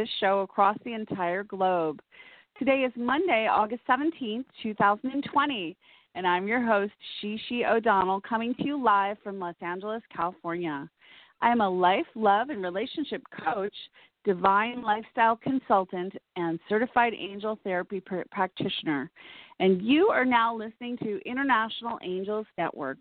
this show across the entire globe. Today is Monday, August 17th, 2020, and I'm your host, She-She O'Donnell, coming to you live from Los Angeles, California. I am a life, love, and relationship coach, divine lifestyle consultant, and certified angel therapy pr- practitioner. And you are now listening to International Angels Network.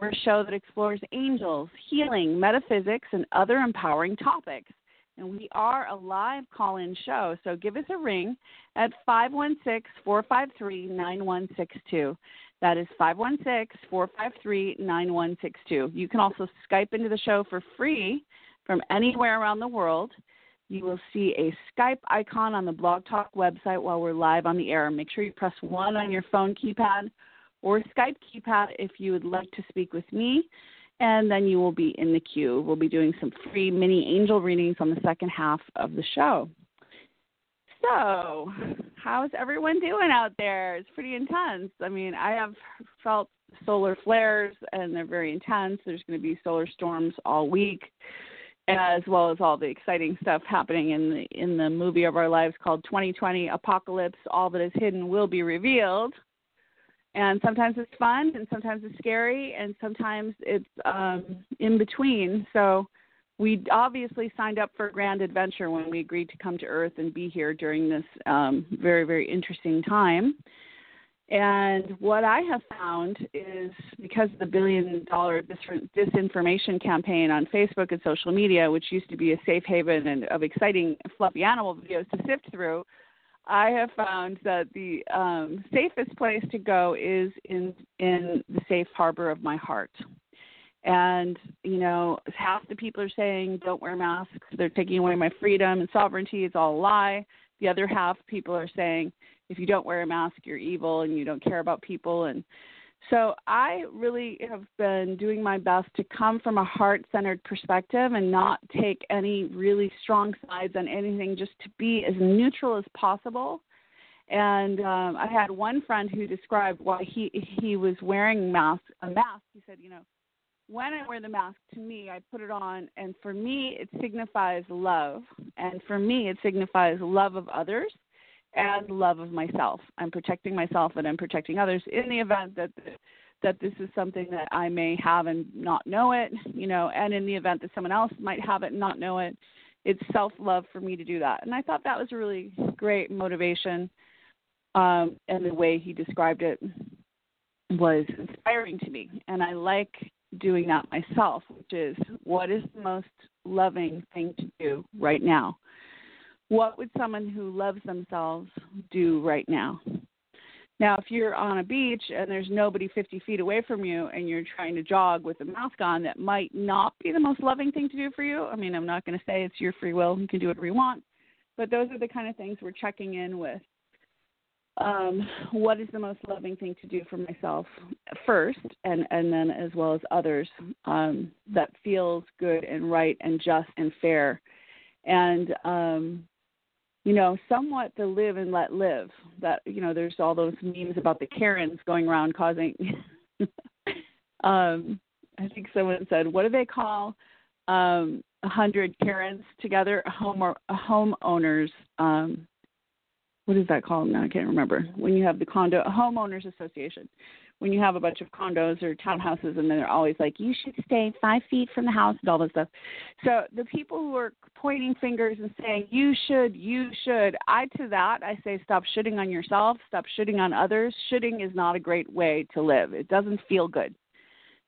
We're a show that explores angels, healing, metaphysics, and other empowering topics. And we are a live call in show, so give us a ring at 516 453 9162. That is 516 453 9162. You can also Skype into the show for free from anywhere around the world. You will see a Skype icon on the Blog Talk website while we're live on the air. Make sure you press 1 on your phone keypad or Skype keypad if you would like to speak with me, and then you will be in the queue. We'll be doing some free mini angel readings on the second half of the show. So, how's everyone doing out there? It's pretty intense. I mean, I have felt solar flares, and they're very intense. There's going to be solar storms all week, as well as all the exciting stuff happening in the in the movie of our lives called 2020 Apocalypse. All that is hidden will be revealed and sometimes it's fun and sometimes it's scary and sometimes it's um in between. So we obviously signed up for a grand adventure when we agreed to come to earth and be here during this um very very interesting time. And what i have found is because of the billion dollar dis- disinformation campaign on facebook and social media which used to be a safe haven and of exciting fluffy animal videos to sift through I have found that the um, safest place to go is in in the safe harbor of my heart. And you know, half the people are saying don't wear masks. They're taking away my freedom and sovereignty. It's all a lie. The other half people are saying if you don't wear a mask, you're evil and you don't care about people. And so I really have been doing my best to come from a heart centered perspective and not take any really strong sides on anything, just to be as neutral as possible. And um, I had one friend who described why he he was wearing mask a mask. He said, you know, when I wear the mask, to me, I put it on, and for me, it signifies love, and for me, it signifies love of others and love of myself. I'm protecting myself and I'm protecting others in the event that that this is something that I may have and not know it, you know, and in the event that someone else might have it and not know it, it's self love for me to do that. And I thought that was a really great motivation. Um, and the way he described it was inspiring to me. And I like doing that myself, which is what is the most loving thing to do right now? What would someone who loves themselves do right now? Now, if you're on a beach and there's nobody 50 feet away from you and you're trying to jog with a mask on, that might not be the most loving thing to do for you. I mean, I'm not going to say it's your free will, you can do whatever you want, but those are the kind of things we're checking in with. Um, what is the most loving thing to do for myself first, and, and then as well as others um, that feels good and right and just and fair? And um, you know, somewhat the live and let live. That you know, there's all those memes about the Karens going around causing. um, I think someone said, what do they call um, a hundred Karens together? Home or homeowners. Um, what is that called? Now I can't remember. When you have the condo, homeowners association when you have a bunch of condos or townhouses and then they're always like, you should stay five feet from the house and all this stuff. So the people who are pointing fingers and saying, you should, you should, I to that, I say, stop shitting on yourself, stop shitting on others. Shitting is not a great way to live, it doesn't feel good.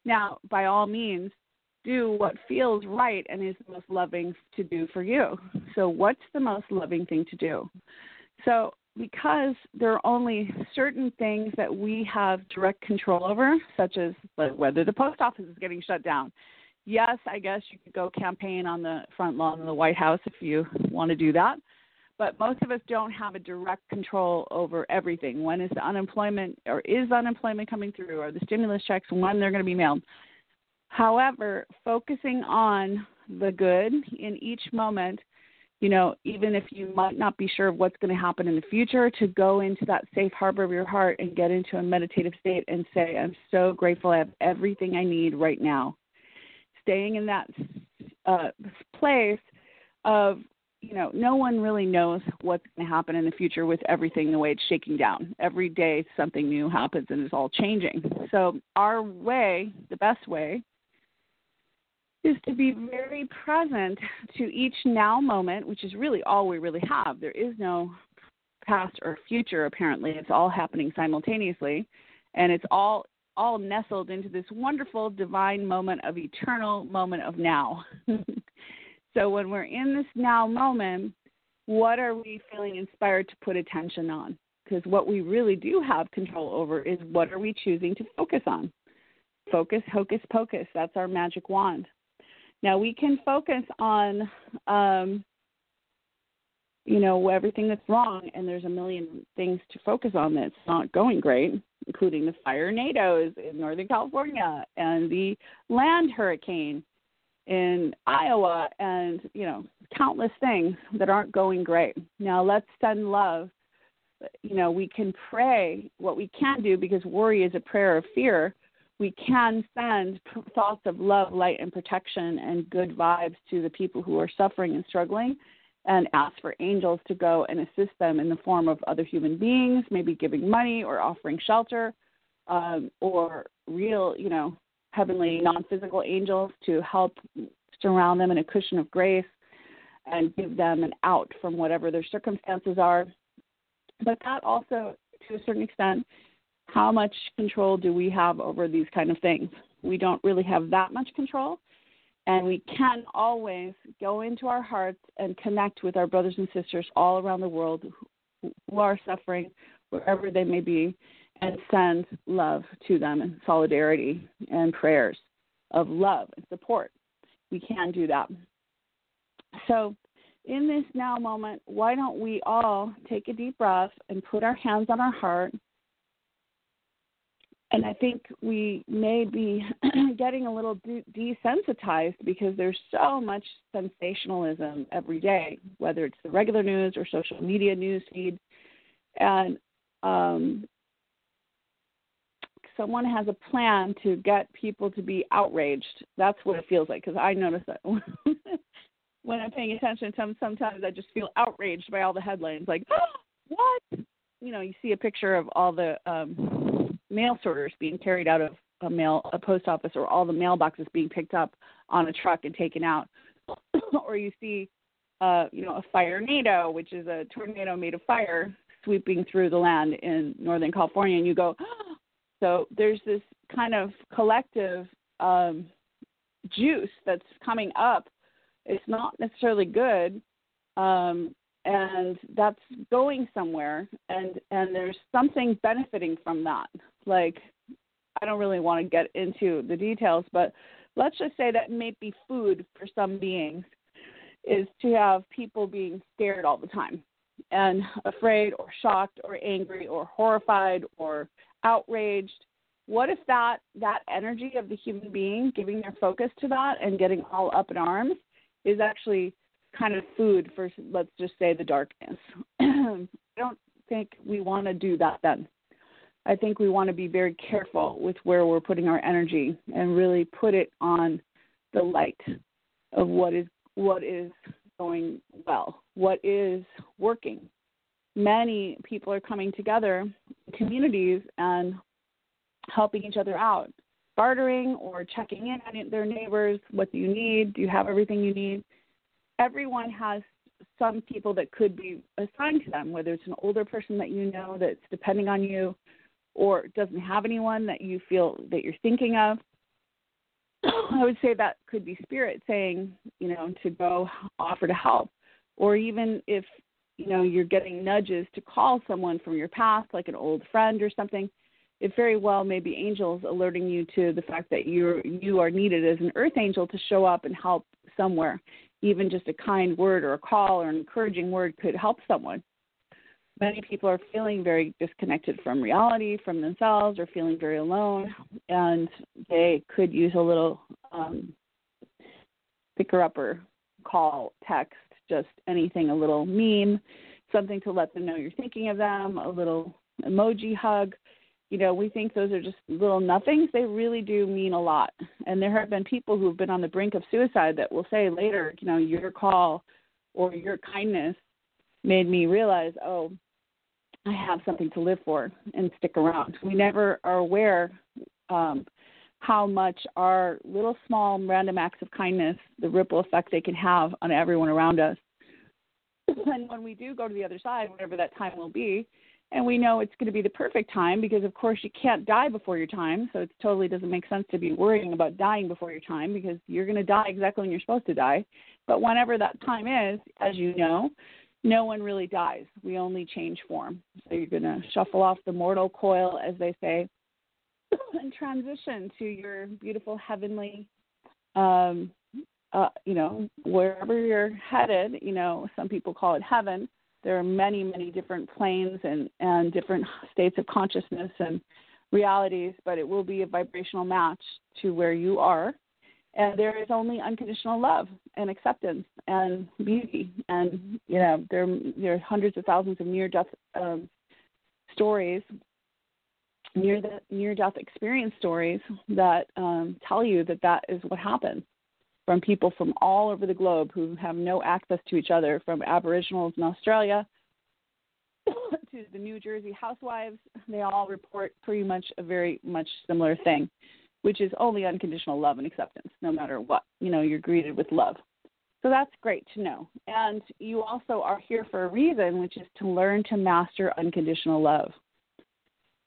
Now, by all means, do what feels right and is the most loving to do for you. So, what's the most loving thing to do? So, because there are only certain things that we have direct control over, such as whether the post office is getting shut down. Yes, I guess you could go campaign on the front lawn of the White House if you want to do that. But most of us don't have a direct control over everything. When is the unemployment or is unemployment coming through or the stimulus checks when they're going to be mailed? However, focusing on the good in each moment you know, even if you might not be sure of what's going to happen in the future, to go into that safe harbor of your heart and get into a meditative state and say, I'm so grateful I have everything I need right now. Staying in that uh, place of, you know, no one really knows what's going to happen in the future with everything the way it's shaking down. Every day something new happens and it's all changing. So, our way, the best way, is to be very present to each now moment, which is really all we really have. There is no past or future apparently. It's all happening simultaneously and it's all all nestled into this wonderful divine moment of eternal moment of now. so when we're in this now moment, what are we feeling inspired to put attention on? Because what we really do have control over is what are we choosing to focus on? Focus, hocus pocus. That's our magic wand. Now we can focus on, um, you know, everything that's wrong, and there's a million things to focus on that's not going great, including the fire nados in Northern California and the land hurricane in Iowa, and you know, countless things that aren't going great. Now let's send love. You know, we can pray what we can do because worry is a prayer of fear we can send thoughts of love, light, and protection and good vibes to the people who are suffering and struggling and ask for angels to go and assist them in the form of other human beings, maybe giving money or offering shelter, um, or real, you know, heavenly non physical angels to help surround them in a cushion of grace and give them an out from whatever their circumstances are. But that also, to a certain extent, how much control do we have over these kind of things? We don't really have that much control. And we can always go into our hearts and connect with our brothers and sisters all around the world who are suffering, wherever they may be, and send love to them and solidarity and prayers of love and support. We can do that. So, in this now moment, why don't we all take a deep breath and put our hands on our heart and I think we may be getting a little de- desensitized because there's so much sensationalism every day, whether it's the regular news or social media news feed. And um, someone has a plan to get people to be outraged. That's what it feels like because I notice that when I'm paying attention, sometimes I just feel outraged by all the headlines like, oh, what? You know, you see a picture of all the. Um, mail sorters being carried out of a mail a post office or all the mailboxes being picked up on a truck and taken out. Or you see uh you know a fire tornado which is a tornado made of fire sweeping through the land in northern california and you go so there's this kind of collective um juice that's coming up. It's not necessarily good um and that's going somewhere and and there's something benefiting from that. Like i don't really want to get into the details but let's just say that may be food for some beings is to have people being scared all the time and afraid or shocked or angry or horrified or outraged. What if that that energy of the human being giving their focus to that and getting all up in arms is actually kind of food for let's just say the darkness. I don't think we want to do that then. I think we want to be very careful with where we're putting our energy and really put it on the light of what is what is going well, what is working. Many people are coming together, communities, and helping each other out, bartering or checking in on their neighbors. What do you need? Do you have everything you need? Everyone has some people that could be assigned to them, whether it's an older person that you know that's depending on you or doesn't have anyone that you feel that you're thinking of. I would say that could be spirit saying, you know, to go offer to help. Or even if you know you're getting nudges to call someone from your past, like an old friend or something, it very well may be angels alerting you to the fact that you're you are needed as an earth angel to show up and help somewhere. Even just a kind word or a call or an encouraging word could help someone. Many people are feeling very disconnected from reality, from themselves, or feeling very alone, and they could use a little um, picker upper call, text, just anything, a little meme, something to let them know you're thinking of them, a little emoji hug. You know, we think those are just little nothings. They really do mean a lot. And there have been people who've been on the brink of suicide that will say later, you know, your call or your kindness made me realize, oh, I have something to live for and stick around. We never are aware um, how much our little small random acts of kindness, the ripple effect they can have on everyone around us. And when we do go to the other side, whatever that time will be, and we know it's going to be the perfect time because, of course, you can't die before your time. So it totally doesn't make sense to be worrying about dying before your time because you're going to die exactly when you're supposed to die. But whenever that time is, as you know, no one really dies. We only change form. So you're going to shuffle off the mortal coil, as they say, and transition to your beautiful heavenly um uh you know wherever you're headed you know some people call it heaven there are many many different planes and and different states of consciousness and realities but it will be a vibrational match to where you are. And there is only unconditional love and acceptance and beauty. And you know there there are hundreds of thousands of near death um, stories near the near death experience stories that um, tell you that that is what happens from people from all over the globe who have no access to each other, from Aboriginals in Australia to the New Jersey housewives. They all report pretty much a very much similar thing, which is only unconditional love and acceptance, no matter what. You know, you're greeted with love. So that's great to know. And you also are here for a reason, which is to learn to master unconditional love.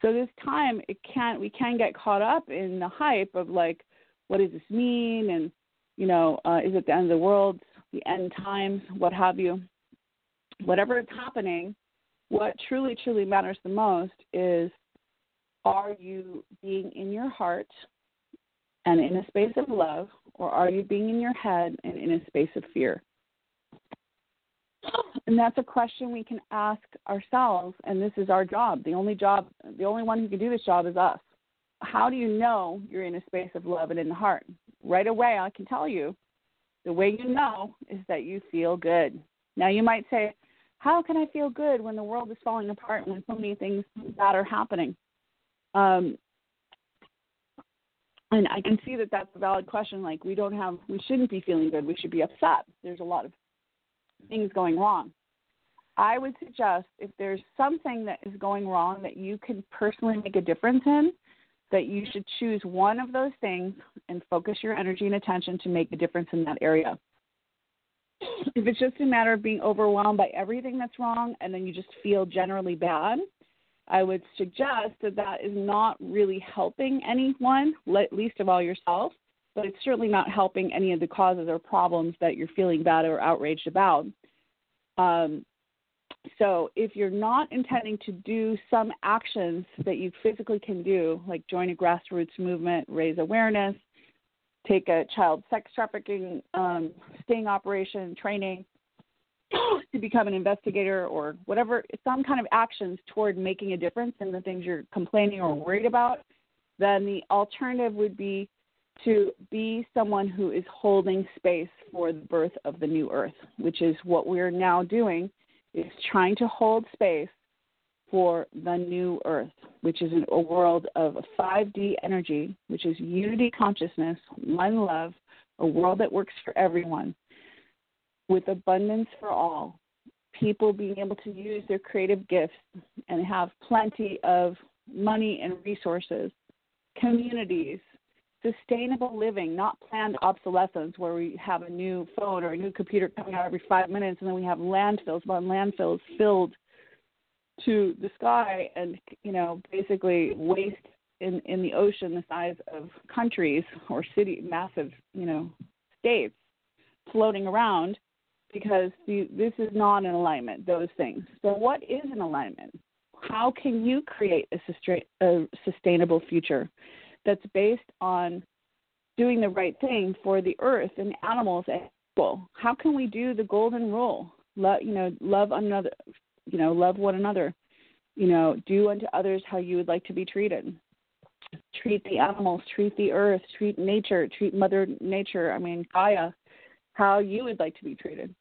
So this time it can we can get caught up in the hype of like, what does this mean? And you know, uh, is it the end of the world, the end times, what have you? Whatever is happening, what truly, truly matters the most is are you being in your heart and in a space of love, or are you being in your head and in a space of fear? And that's a question we can ask ourselves, and this is our job. The only job, the only one who can do this job is us. How do you know you're in a space of love and in the heart? Right away, I can tell you the way you know is that you feel good. Now, you might say, How can I feel good when the world is falling apart and when so many things bad are happening? Um, and I can see that that's a valid question. Like, we don't have, we shouldn't be feeling good. We should be upset. There's a lot of things going wrong. I would suggest if there's something that is going wrong that you can personally make a difference in, that you should choose one of those things and focus your energy and attention to make a difference in that area. If it's just a matter of being overwhelmed by everything that's wrong and then you just feel generally bad, I would suggest that that is not really helping anyone, least of all yourself, but it's certainly not helping any of the causes or problems that you're feeling bad or outraged about. Um, so if you're not intending to do some actions that you physically can do, like join a grassroots movement, raise awareness, take a child sex trafficking um, sting operation training to become an investigator or whatever, some kind of actions toward making a difference in the things you're complaining or worried about, then the alternative would be to be someone who is holding space for the birth of the new earth, which is what we're now doing is trying to hold space for the new earth, which is a world of 5D energy, which is unity consciousness, one love, a world that works for everyone, with abundance for all. People being able to use their creative gifts and have plenty of money and resources, communities, sustainable living, not planned obsolescence, where we have a new phone or a new computer coming out every five minutes, and then we have landfills upon landfills filled to the sky, and you know, basically waste in in the ocean the size of countries or city, massive, you know, states floating around. because the, this is not an alignment, those things. So, what is an alignment? How can you create a, sustain, a sustainable future that's based on doing the right thing for the earth and animals and people? How can we do the golden rule? Love, you know, love another, you know, love one another. You know, do unto others how you would like to be treated. Treat the animals, treat the earth, treat nature, treat Mother Nature. I mean, Gaia, how you would like to be treated.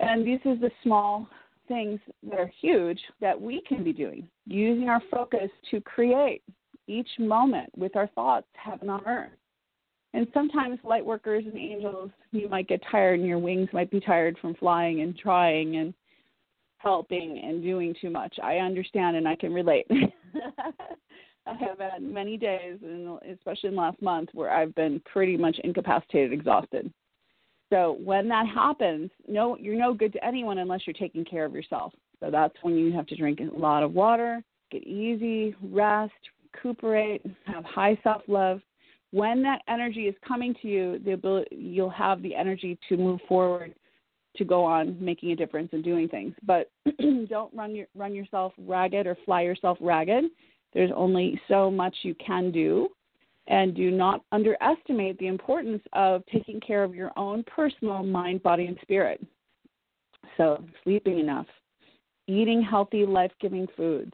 And these are the small things that are huge that we can be doing, using our focus to create each moment with our thoughts, heaven on earth. And sometimes, light workers and angels, you might get tired and your wings might be tired from flying and trying and helping and doing too much. I understand and I can relate. I have had many days, especially in last month, where I've been pretty much incapacitated, exhausted. So when that happens, no, you're no good to anyone unless you're taking care of yourself. So that's when you have to drink a lot of water, get easy, rest, recuperate, have high self-love. When that energy is coming to you, the ability you'll have the energy to move forward, to go on making a difference and doing things. But don't run your run yourself ragged or fly yourself ragged. There's only so much you can do and do not underestimate the importance of taking care of your own personal mind, body, and spirit. So, sleeping enough, eating healthy, life giving foods,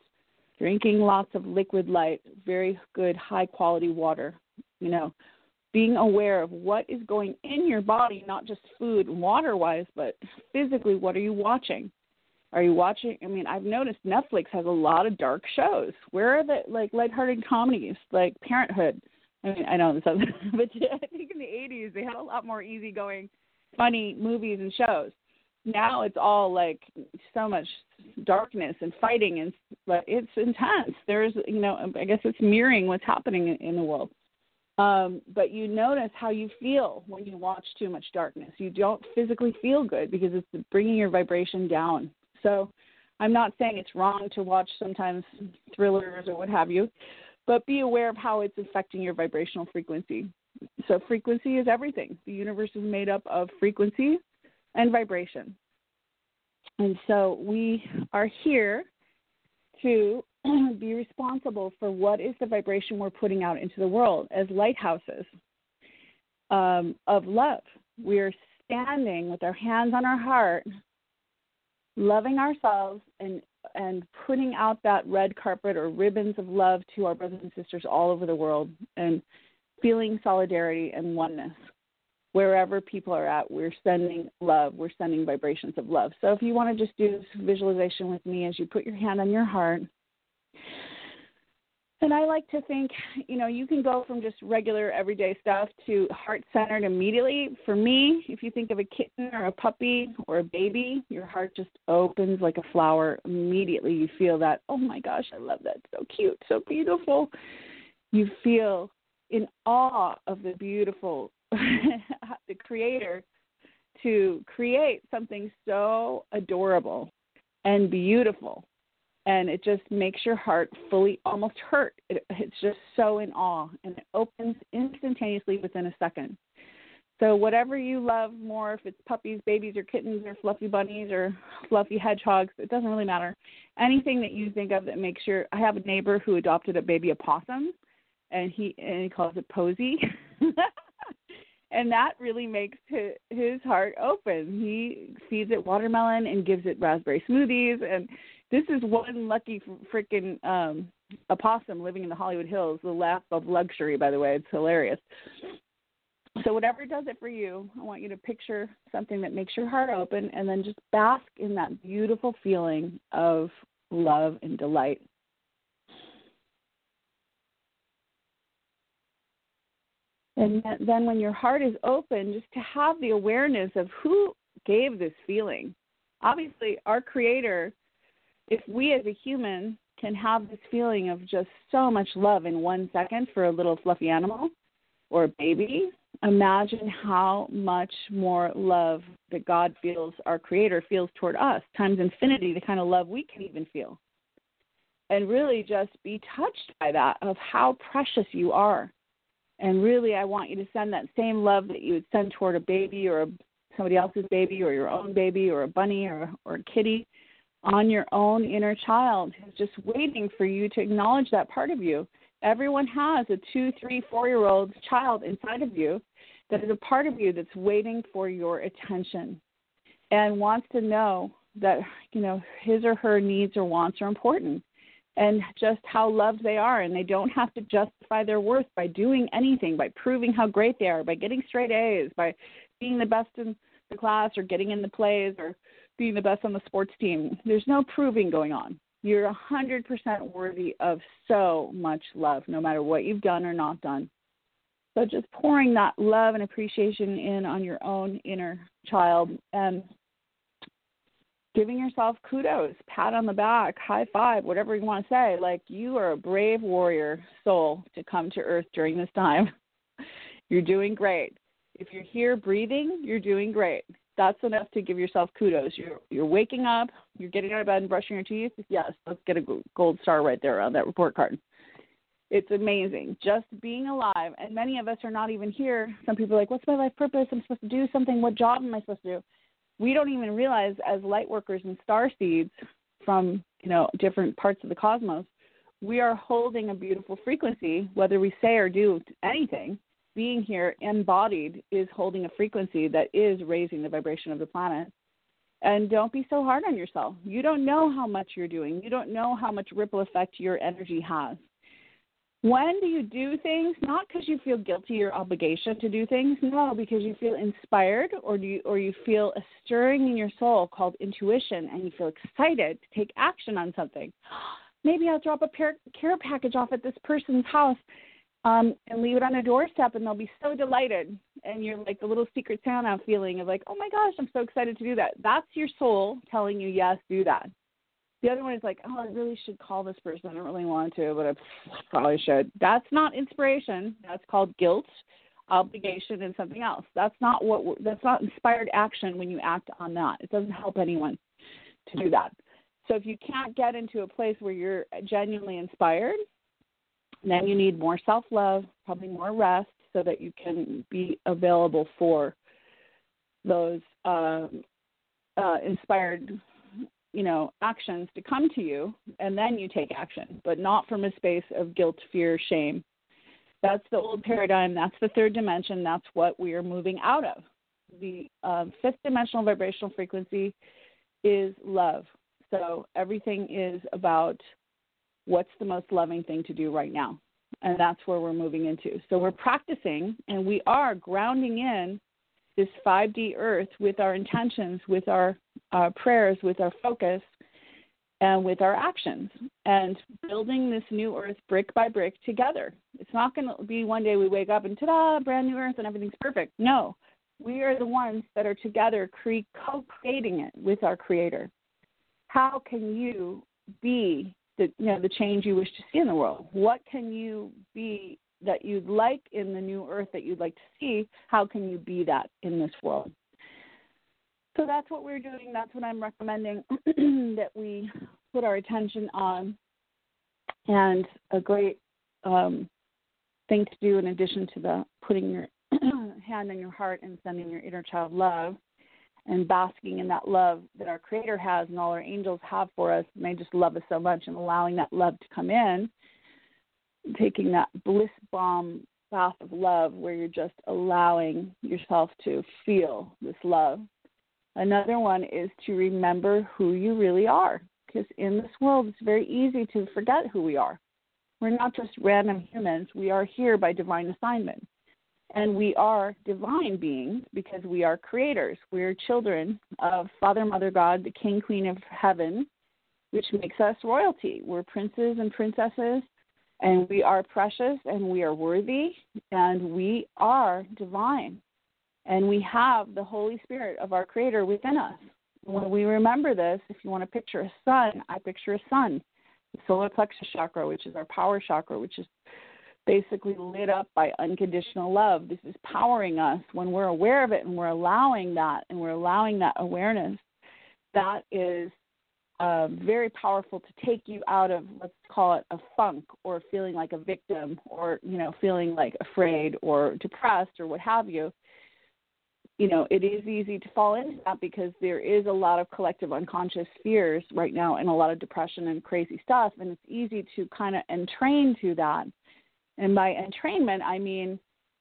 drinking lots of liquid light, very good, high quality water, you know, being aware of what is going in your body, not just food and water wise, but physically, what are you watching? Are you watching? I mean, I've noticed Netflix has a lot of dark shows. Where are the like lighthearted comedies, like Parenthood? I mean, I know this, other, but I think in the '80s they had a lot more easygoing, funny movies and shows. Now it's all like so much darkness and fighting, and but it's intense. There's, you know, I guess it's mirroring what's happening in, in the world. Um, but you notice how you feel when you watch too much darkness. You don't physically feel good because it's bringing your vibration down. So, I'm not saying it's wrong to watch sometimes thrillers or what have you, but be aware of how it's affecting your vibrational frequency. So, frequency is everything. The universe is made up of frequency and vibration. And so, we are here to be responsible for what is the vibration we're putting out into the world as lighthouses um, of love. We are standing with our hands on our heart, loving ourselves and and putting out that red carpet or ribbons of love to our brothers and sisters all over the world and feeling solidarity and oneness wherever people are at we're sending love we're sending vibrations of love so if you want to just do this visualization with me as you put your hand on your heart and I like to think, you know, you can go from just regular everyday stuff to heart centered immediately. For me, if you think of a kitten or a puppy or a baby, your heart just opens like a flower. Immediately you feel that, oh my gosh, I love that. So cute, so beautiful. You feel in awe of the beautiful, the creator to create something so adorable and beautiful and it just makes your heart fully almost hurt. It, it's just so in awe, and it opens instantaneously within a second. So whatever you love more, if it's puppies, babies, or kittens, or fluffy bunnies, or fluffy hedgehogs, it doesn't really matter. Anything that you think of that makes your. I have a neighbor who adopted a baby opossum, and he and he calls it Posy. and that really makes his, his heart open. He feeds it watermelon and gives it raspberry smoothies, and this is one lucky freaking um opossum living in the Hollywood Hills, the lap of luxury, by the way. It's hilarious. So, whatever does it for you, I want you to picture something that makes your heart open and then just bask in that beautiful feeling of love and delight. And then, when your heart is open, just to have the awareness of who gave this feeling. Obviously, our Creator if we as a human can have this feeling of just so much love in one second for a little fluffy animal or a baby, imagine how much more love that God feels, our Creator feels toward us, times infinity, the kind of love we can even feel. And really just be touched by that of how precious you are. And really, I want you to send that same love that you would send toward a baby or a, somebody else's baby or your own baby or a bunny or or a kitty on your own inner child who's just waiting for you to acknowledge that part of you. Everyone has a two, three, four year old child inside of you that is a part of you that's waiting for your attention and wants to know that, you know, his or her needs or wants are important and just how loved they are. And they don't have to justify their worth by doing anything, by proving how great they are, by getting straight A's, by being the best in the class or getting in the plays or being the best on the sports team. There's no proving going on. You're 100% worthy of so much love, no matter what you've done or not done. So just pouring that love and appreciation in on your own inner child and giving yourself kudos, pat on the back, high five, whatever you want to say. Like you are a brave warrior soul to come to earth during this time. You're doing great. If you're here breathing, you're doing great that's enough to give yourself kudos. You're you're waking up, you're getting out of bed and brushing your teeth. Yes, let's get a gold star right there on that report card. It's amazing just being alive, and many of us are not even here. Some people are like, "What's my life purpose? I'm supposed to do something. What job am I supposed to do?" We don't even realize, as light workers and star seeds from you know different parts of the cosmos, we are holding a beautiful frequency, whether we say or do anything being here embodied is holding a frequency that is raising the vibration of the planet. And don't be so hard on yourself. You don't know how much you're doing, you don't know how much ripple effect your energy has. When do you do things? Not because you feel guilty or obligation to do things. No, because you feel inspired or you or you feel a stirring in your soul called intuition, and you feel excited to take action on something. Maybe I'll drop a care package off at this person's house um, and leave it on their doorstep, and they'll be so delighted. And you're like the little secret Santa feeling of like, oh my gosh, I'm so excited to do that. That's your soul telling you, yes, do that. The other one is like, oh, I really should call this person. I don't really want to, but I probably should. That's not inspiration. That's called guilt, obligation, and something else. That's not what. That's not inspired action when you act on that. It doesn't help anyone to do that. So if you can't get into a place where you're genuinely inspired, then you need more self love, probably more rest, so that you can be available for those um, uh, inspired, you know, actions to come to you, and then you take action, but not from a space of guilt, fear, shame. That's the old paradigm. That's the third dimension. That's what we are moving out of. The uh, fifth dimensional vibrational frequency is love. So everything is about what's the most loving thing to do right now? And that's where we're moving into. So we're practicing and we are grounding in this 5D earth with our intentions, with our uh, prayers, with our focus, and with our actions, and building this new earth brick by brick together. It's not going to be one day we wake up and ta da, brand new earth and everything's perfect. No, we are the ones that are together cre- co creating it with our Creator. How can you be the you know the change you wish to see in the world. What can you be that you'd like in the new earth that you'd like to see? How can you be that in this world? So that's what we're doing. That's what I'm recommending that we put our attention on. And a great um, thing to do in addition to the putting your hand on your heart and sending your inner child love and basking in that love that our Creator has and all our angels have for us. And they just love us so much and allowing that love to come in, taking that bliss bomb bath of love where you're just allowing yourself to feel this love. Another one is to remember who you really are because in this world it's very easy to forget who we are. We're not just random humans, we are here by divine assignment. And we are divine beings because we are creators. We are children of Father, Mother, God, the King, Queen of Heaven, which makes us royalty. We're princes and princesses, and we are precious and we are worthy, and we are divine. And we have the Holy Spirit of our Creator within us. When we remember this, if you want to picture a sun, I picture a sun. The solar plexus chakra, which is our power chakra, which is basically lit up by unconditional love. This is powering us when we're aware of it and we're allowing that and we're allowing that awareness. That is uh, very powerful to take you out of let's call it a funk or feeling like a victim or you know feeling like afraid or depressed or what have you you know, it is easy to fall into that because there is a lot of collective unconscious fears right now and a lot of depression and crazy stuff. And it's easy to kind of entrain to that. And by entrainment, I mean,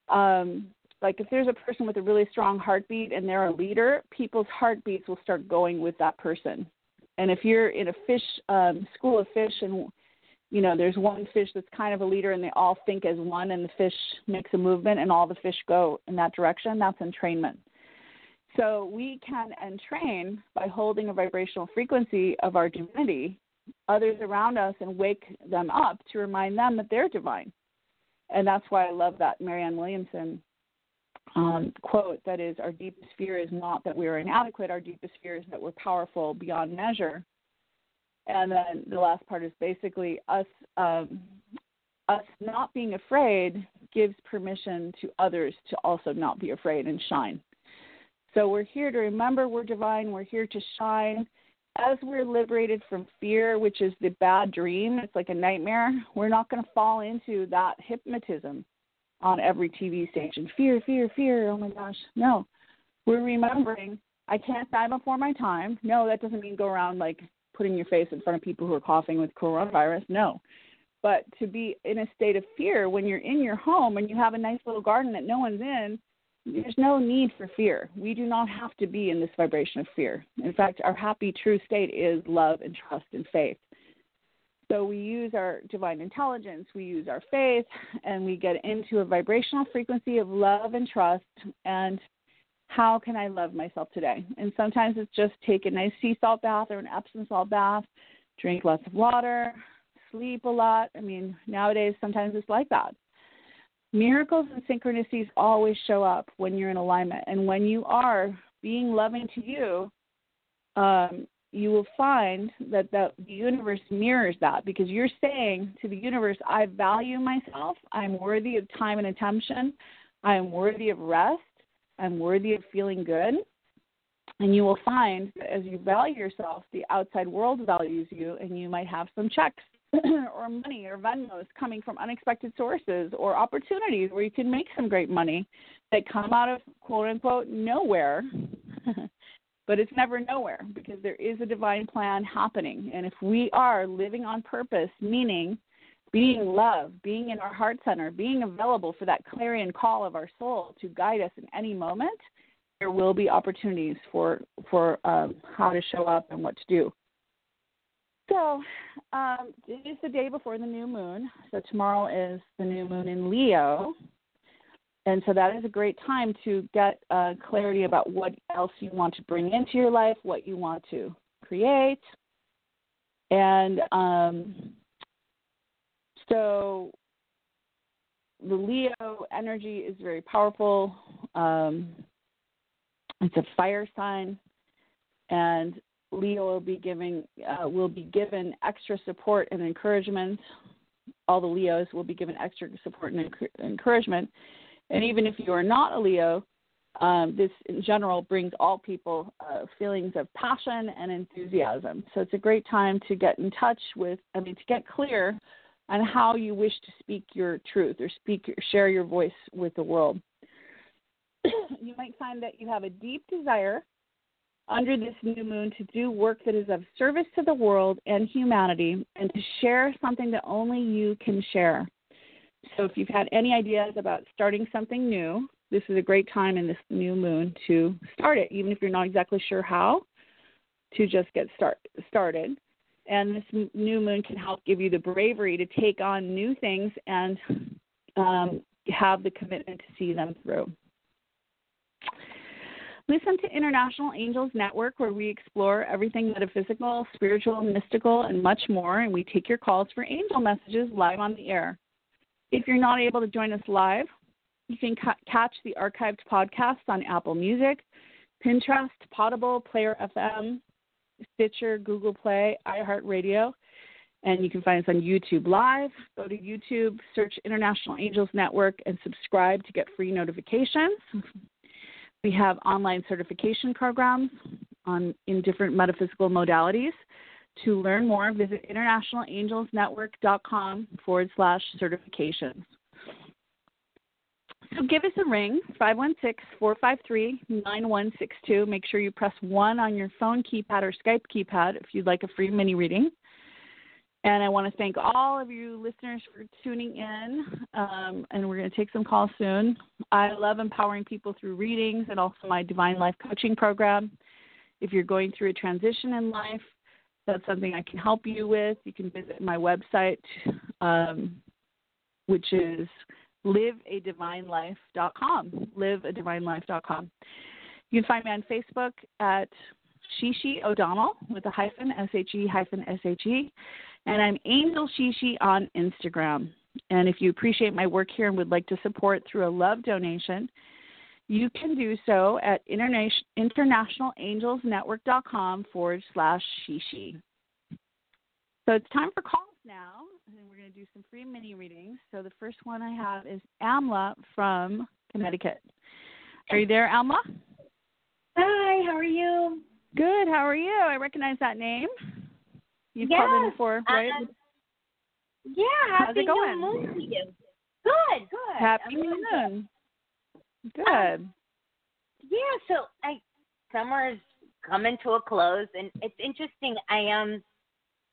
um, like if there's a person with a really strong heartbeat and they're a leader, people's heartbeats will start going with that person. And if you're in a fish um, school of fish and you know there's one fish that's kind of a leader and they all think as one and the fish makes a movement and all the fish go in that direction, that's entrainment. So we can entrain by holding a vibrational frequency of our divinity others around us and wake them up to remind them that they're divine. And that's why I love that Marianne Williamson um, quote that is, Our deepest fear is not that we are inadequate, our deepest fear is that we're powerful beyond measure. And then the last part is basically us um, us not being afraid gives permission to others to also not be afraid and shine. So we're here to remember we're divine, we're here to shine. As we're liberated from fear, which is the bad dream, it's like a nightmare, we're not going to fall into that hypnotism on every TV station. Fear, fear, fear. Oh my gosh. No. We're remembering I can't die before my time. No, that doesn't mean go around like putting your face in front of people who are coughing with coronavirus. No. But to be in a state of fear when you're in your home and you have a nice little garden that no one's in, there's no need for fear. We do not have to be in this vibration of fear. In fact, our happy, true state is love and trust and faith. So we use our divine intelligence, we use our faith, and we get into a vibrational frequency of love and trust. And how can I love myself today? And sometimes it's just take a nice sea salt bath or an Epsom salt bath, drink lots of water, sleep a lot. I mean, nowadays sometimes it's like that. Miracles and synchronicities always show up when you're in alignment. And when you are being loving to you, um, you will find that the, the universe mirrors that because you're saying to the universe, I value myself, I'm worthy of time and attention, I am worthy of rest, I'm worthy of feeling good. And you will find that as you value yourself, the outside world values you, and you might have some checks or money or Venmos coming from unexpected sources or opportunities where you can make some great money that come out of quote unquote nowhere. but it's never nowhere because there is a divine plan happening. And if we are living on purpose, meaning being love, being in our heart center, being available for that clarion call of our soul to guide us in any moment, there will be opportunities for for um, how to show up and what to do. So um, it is the day before the new moon. So tomorrow is the new moon in Leo. And so that is a great time to get uh, clarity about what else you want to bring into your life, what you want to create. And um, so the Leo energy is very powerful. Um, it's a fire sign. And Leo will be giving uh, will be given extra support and encouragement. All the Leos will be given extra support and encouragement. And even if you are not a Leo, um, this in general brings all people uh, feelings of passion and enthusiasm. So it's a great time to get in touch with, I mean, to get clear on how you wish to speak your truth or speak, share your voice with the world. you might find that you have a deep desire under this new moon to do work that is of service to the world and humanity and to share something that only you can share. So if you've had any ideas about starting something new, this is a great time in this new moon to start it, even if you're not exactly sure how, to just get start, started. And this new moon can help give you the bravery to take on new things and um, have the commitment to see them through. Listen to International Angels Network, where we explore everything metaphysical, spiritual, mystical, and much more. And we take your calls for angel messages live on the air. If you're not able to join us live, you can ca- catch the archived podcasts on Apple Music, Pinterest, Potable, Player FM, Stitcher, Google Play, iHeartRadio, and you can find us on YouTube Live. Go to YouTube, search International Angels Network, and subscribe to get free notifications. We have online certification programs on in different metaphysical modalities. To learn more, visit internationalangelsnetwork.com forward slash certifications. So give us a ring, 516-453-9162. Make sure you press 1 on your phone keypad or Skype keypad if you'd like a free mini reading. And I want to thank all of you listeners for tuning in. Um, and we're going to take some calls soon. I love empowering people through readings and also my Divine Life Coaching Program. If you're going through a transition in life, that's something I can help you with. You can visit my website, um, which is liveadivinelife.com. Liveadivinelife.com. You can find me on Facebook at She-She O'Donnell with a hyphen, S H E hyphen S H E. And I'm Angel Shishi on Instagram. And if you appreciate my work here and would like to support through a love donation, you can do so at internationalangelsnetwork.com forward slash sheshe. So it's time for calls now, and we're going to do some free mini readings. So the first one I have is Amla from Connecticut. Are you there, Amla? Hi, how are you? Good. How are you? I recognize that name. You've yes, called in before, right? Um, yeah, How's happy it going? new moon to you. Good, good. Happy I'm New Moon. Good. Um, Yeah, so I summer's coming to a close, and it's interesting. I um,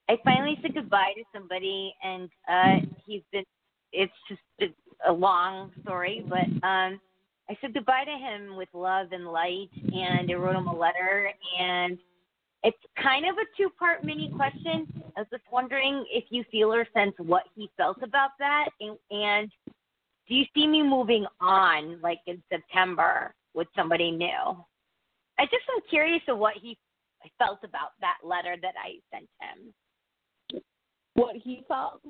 I finally said goodbye to somebody, and uh, he's been. It's just a, a long story, but um, I said goodbye to him with love and light, and I wrote him a letter, and it's kind of a two-part mini question. I was just wondering if you feel or sense what he felt about that, and, and do you see me moving on, like in September, with somebody new? I just am curious of what he felt about that letter that I sent him. what he felt?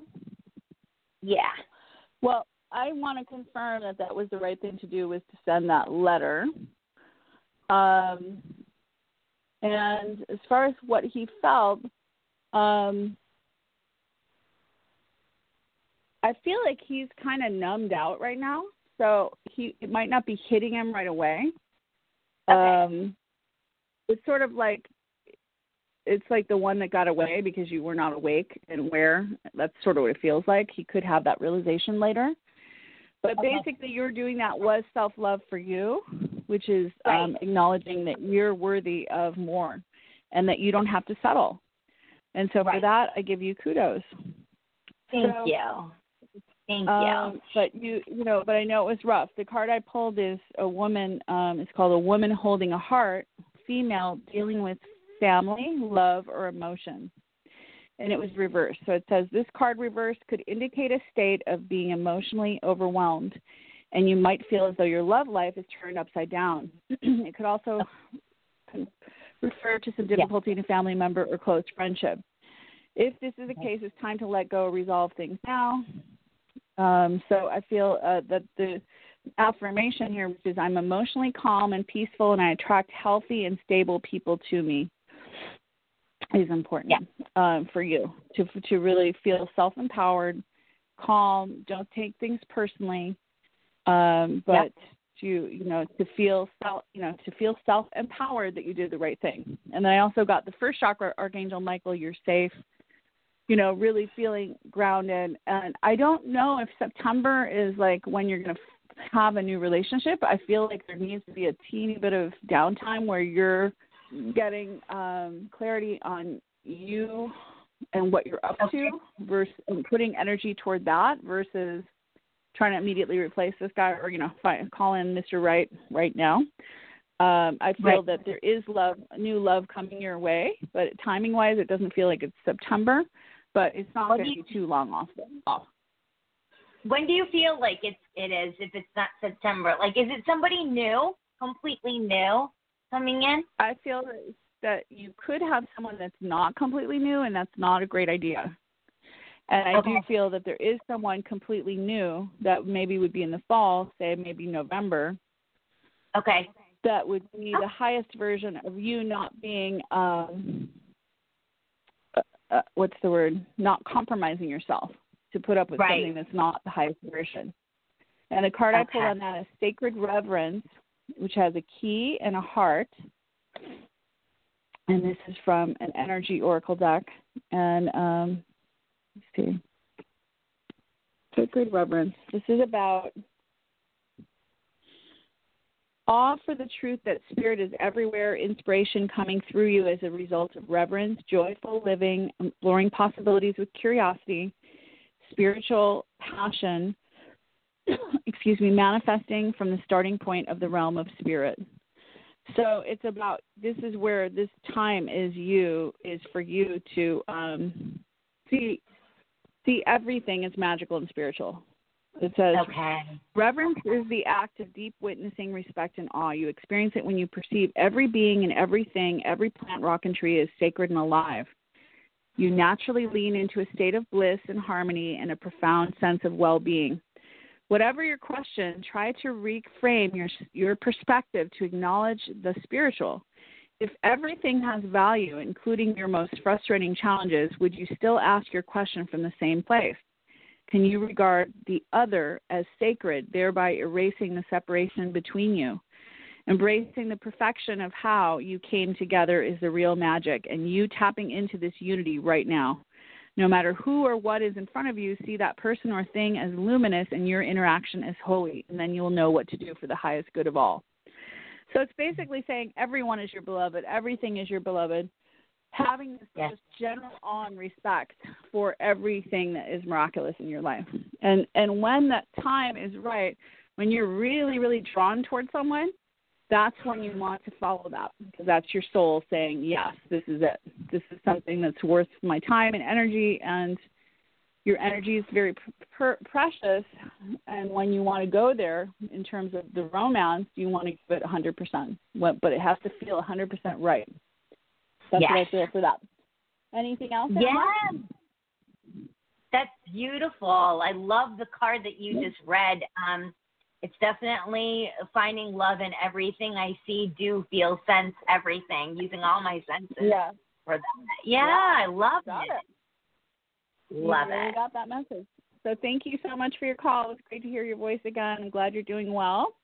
Yeah. Well, I want to confirm that that was the right thing to do was to send that letter. Um, and as far as what he felt, um, I feel like he's kind of numbed out right now. So he it might not be hitting him right away. Okay. Um, it's sort of like it's like the one that got away because you were not awake and where. That's sort of what it feels like. He could have that realization later. But Okay. basically, you're doing that was self love for you, which is Right. um, acknowledging that you're worthy of more and that you don't have to settle. And so for that, I give you kudos. Thank So- you. Thank Um, you. but you, you know, but I know it was rough. The card I pulled is a woman. Um, it's called a woman holding a heart, female dealing with family, love, or emotion. And it was reversed. So it says this card reversed could indicate a state of being emotionally overwhelmed, and you might feel as though your love life is turned upside down. it could also refer to some difficulty in a family member or close friendship. If this is the case, it's time to let go, resolve things now. Um, so I feel uh, that the affirmation here, which is I'm emotionally calm and peaceful, and I attract healthy and stable people to me, is important um, for you to to really feel self empowered, calm. Don't take things personally, um, but to you know to feel self you know to feel self empowered that you did the right thing. And then I also got the first chakra, Archangel Michael. You're safe you know, really feeling grounded. And I don't know if September is like when you're going to have a new relationship. I feel like there needs to be a teeny bit of downtime where you're getting um, clarity on you and what you're up to versus and putting energy toward that versus trying to immediately replace this guy or you know find, call in Mr. Right right now. Um, I feel Right. that there is love, new love coming your way, but timing wise, it doesn't feel like it's September but it's not going to be too long off. off. When do you feel like it's it is if it's not September? Like is it somebody new, completely new coming in? I feel that, that you could have someone that's not completely new, and that's not a great idea. And I do feel that there is someone completely new that maybe would be in the fall, say maybe November, Okay. that would be the highest version of you not being um uh, what's the word not compromising yourself to put up with Right. something that's not the highest version. And the card i pulled on that is sacred reverence which has a key and a heart. And this is from an energy oracle deck. And um let's see. Sacred reverence. This is about Awe for the truth that spirit is everywhere, inspiration coming through you as a result of reverence, joyful living, exploring possibilities with curiosity, spiritual passion, excuse me, manifesting from the starting point of the realm of spirit. So it's about this is where this time is you is for you to um, see see everything as magical and spiritual. It says Okay. reverence is the act of deep witnessing, respect, and awe. You experience it when you perceive every being and everything, every plant, rock, and tree is sacred and alive. You naturally lean into a state of bliss and harmony and a profound sense of well being. Whatever your question, try to reframe your your perspective to acknowledge the spiritual. If everything has value, including your most frustrating challenges, would you still ask your question from the same place? Can you regard the other as sacred, thereby erasing the separation between you? Embracing the perfection of how you came together is the real magic, and you tapping into this unity right now. No matter who or what is in front of you, see that person or thing as luminous and your interaction as holy, and then you'll know what to do for the highest good of all. So it's basically saying everyone is your beloved, everything is your beloved, having this Yes. just general awe and respect for everything that is miraculous in your life. And and when that time is right, when you're really, really drawn towards someone, that's when you want to follow that because that's your soul saying, Yes, this is it. This is something that's worth my time and energy and your energy is very pr- pr- precious and when you want to go there in terms of the romance you want to give it 100% What- but it has to feel 100% right that's what I Yes. feel for that. Anything else? Yeah. That's beautiful. I love the card that you just read. Um, it's definitely finding love in everything I see, do, feel, sense, everything, using all my senses Yeah. for that. Yeah, Yeah, I love got it. You Love really it. got that message. So thank you so much for your call. It was great to hear your voice again. I'm glad you're doing well.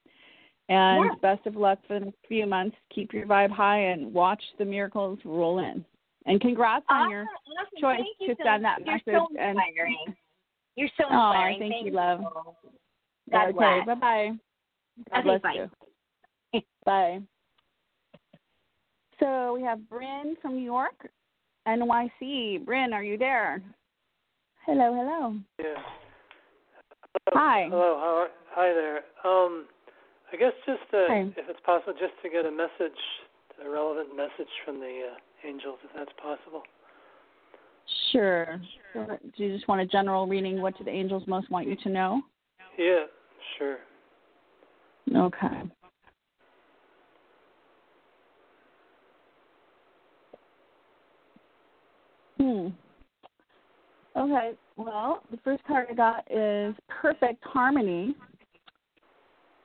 And Yeah. best of luck for the next few months. Keep your vibe high and watch the miracles roll in. And congrats on your Awesome, awesome. choice Thank you to so send much. that You're message so and- inspiring. You're so Aw, inspiring. thank you, love. God okay, bye bye. God bless bye. you. Bye. So we have Bryn from New York, NYC. Bryn, are you there? Hello, hello. Yeah. Hi. Hello. How are, hi there. Um, I guess just to, if it's possible, just to get a message, a relevant message from the uh, angels, if that's possible. Sure. So, do you just want a general reading? What do the angels most want you to know? Yeah. Sure. Okay. Hmm. Okay. Well, the first card I got is perfect harmony.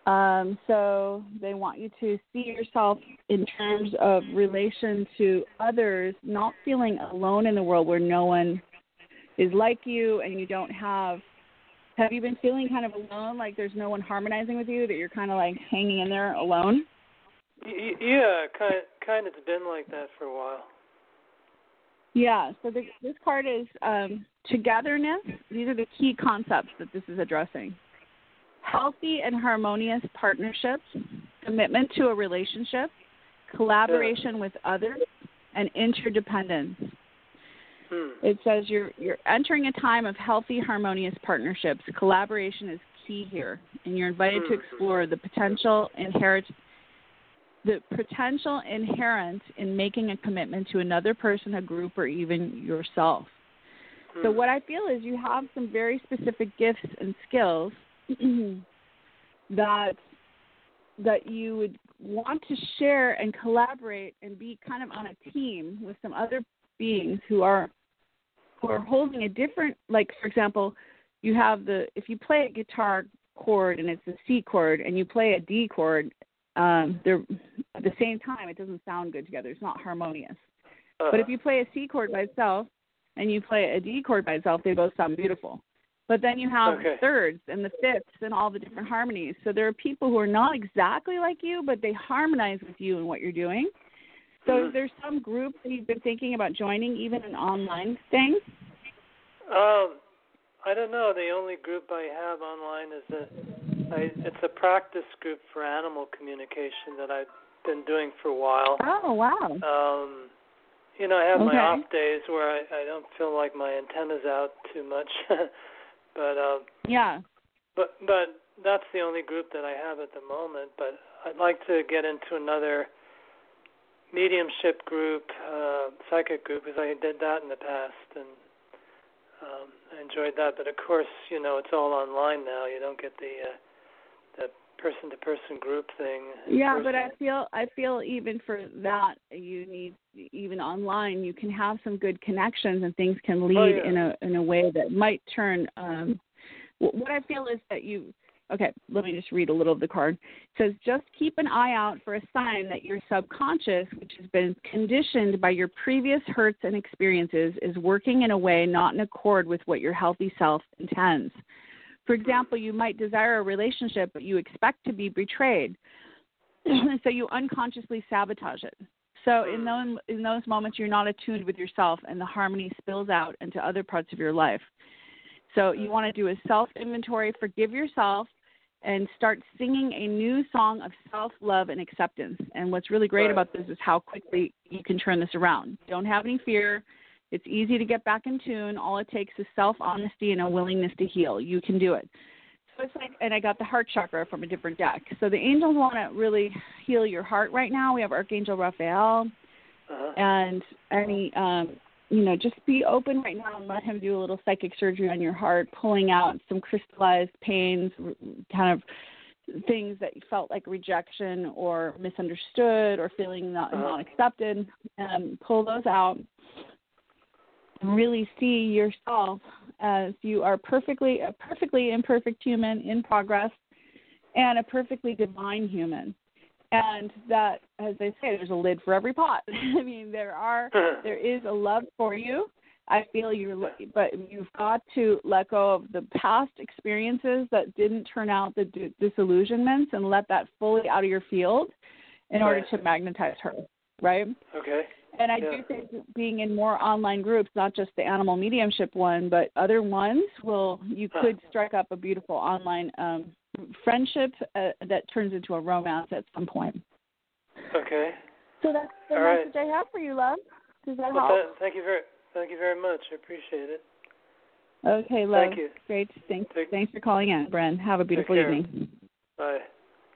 Um, so they want you to see yourself in terms of relation to others, not feeling alone in the world where no one is like you and you don't have have you been feeling kind of alone like there's no one harmonizing with you that you're kind of like hanging in there alone yeah. Kind kind of. It's been like that for a while. yeah so the, this card is um, togetherness these are the key concepts that this is addressing healthy and harmonious partnerships commitment to a relationship collaboration with others and interdependence Hmm. it says you're you're entering a time of healthy harmonious partnerships collaboration is key here and you're invited to Hmm. explore the potential inherent the potential inherent in making a commitment to another person a group or even yourself so Hmm. what i feel is you have some very specific gifts and skills that that you would want to share and collaborate and be kind of on a team with some other beings who are who are holding a different like for example you have the if you play a guitar chord and it's a C chord and you play a D chord um they're at the same time it doesn't sound good together it's not harmonious Uh-huh. but if you play a C chord by itself and you play a D chord by itself, they both sound beautiful. But then you have Okay. the thirds and the fifths and all the different harmonies. So there are people who are not exactly like you, but they harmonize with you and what you're doing. So Mhm. is there some group that you've been thinking about joining, even an online thing? Um, I don't know. The only group I have online is a I, it's a practice group for animal communication that I've been doing for a while. Oh wow. Um, you know, I have Okay. my off days where I, I don't feel like my antenna's out too much, but um, Yeah. but but that's the only group that I have at the moment. But I'd like to get into another mediumship group, uh, psychic group, because I did that in the past and um, I enjoyed that. But of course, you know, it's all online now. You don't get the uh, the person to person group thing. in Yeah, but I feel I feel even for that you need even online you can have some good connections and things can lead Oh, yeah. in a in a way that might turn um wh- what I feel is that you okay, let me just read a little of the card. It says just keep an eye out for a sign that your subconscious, which has been conditioned by your previous hurts and experiences, is working in a way not in accord with what your healthy self intends. For example, you might desire a relationship, but you expect to be betrayed. so you unconsciously sabotage it. So in hmm. those in those moments, you're not attuned with yourself, and the harmony spills out into other parts of your life. So you hmm. want to do a self inventory, forgive yourself, and start singing a new song of self love and acceptance. And what's really great Right. about this is how quickly you can turn this around. Don't have any fear. It's easy to get back in tune. All it takes is self honesty and a willingness to heal. You can do it. So it's like, and I got the heart chakra from a different deck. So the angels want to really heal your heart right now. We have Archangel Raphael, Uh-huh. and any, um, you know, just be open right now and let him do a little psychic surgery on your heart, pulling out some crystallized pains, kind of things that you felt like rejection or misunderstood or feeling not, Uh-huh. not accepted. Um, pull those out and really see yourself as you are perfectly a perfectly imperfect human in progress and a perfectly divine human. And that as they say there's a lid for every pot. I mean there are there is a love for you. I feel you're but you've got to let go of the past experiences that didn't turn out the d- disillusionments and let that fully out of your field in order to magnetize her right? Okay. And I Yeah. do think being in more online groups, not just the animal mediumship one, but other ones, will you Huh. could strike up a beautiful online um, friendship uh, that turns into a romance at some point. Okay. So that's the All right. message I have for you, love. Does that Well, help? th- thank you very thank you very much. I appreciate it. okay, love. Thank you. Great. Thanks. Take- Thanks for calling in, Bren. Have a beautiful evening. Bye.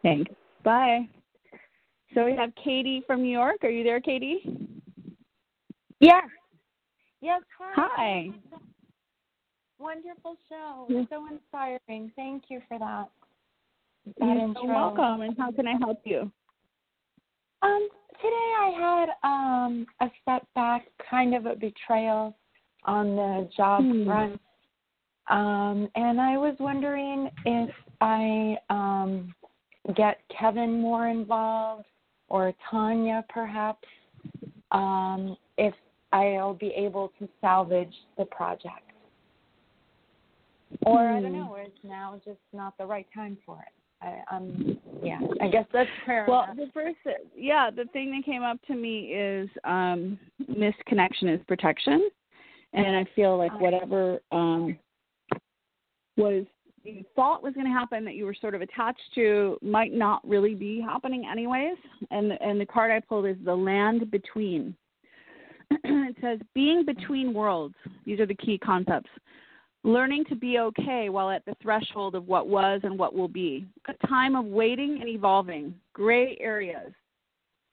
Thanks. Bye. So we have Katie from New York. Are you there, Katie? Yes. Yes. Hi. Hi. Wonderful show. Yeah. So inspiring. Thank you for that. That You're intro. so welcome. And how can I help you? Um, today I had um a setback, kind of a betrayal on the job Hmm. front. Um, and I was wondering if I um get Kevin more involved or Tanya perhaps, um, if I'll be able to salvage the project. Or I don't Hmm. know, or it's now just not the right time for it. I, um, yeah, I guess that's fair Well, enough. the first, yeah, the thing that came up to me is um, misconnection is protection, and I feel like whatever um, was you thought was going to happen that you were sort of attached to might not really be happening anyways. And and the card I pulled is the land between. it says being between worlds. These are the key concepts. Learning to be okay while at the threshold of what was and what will be. A time of waiting and evolving. Gray areas.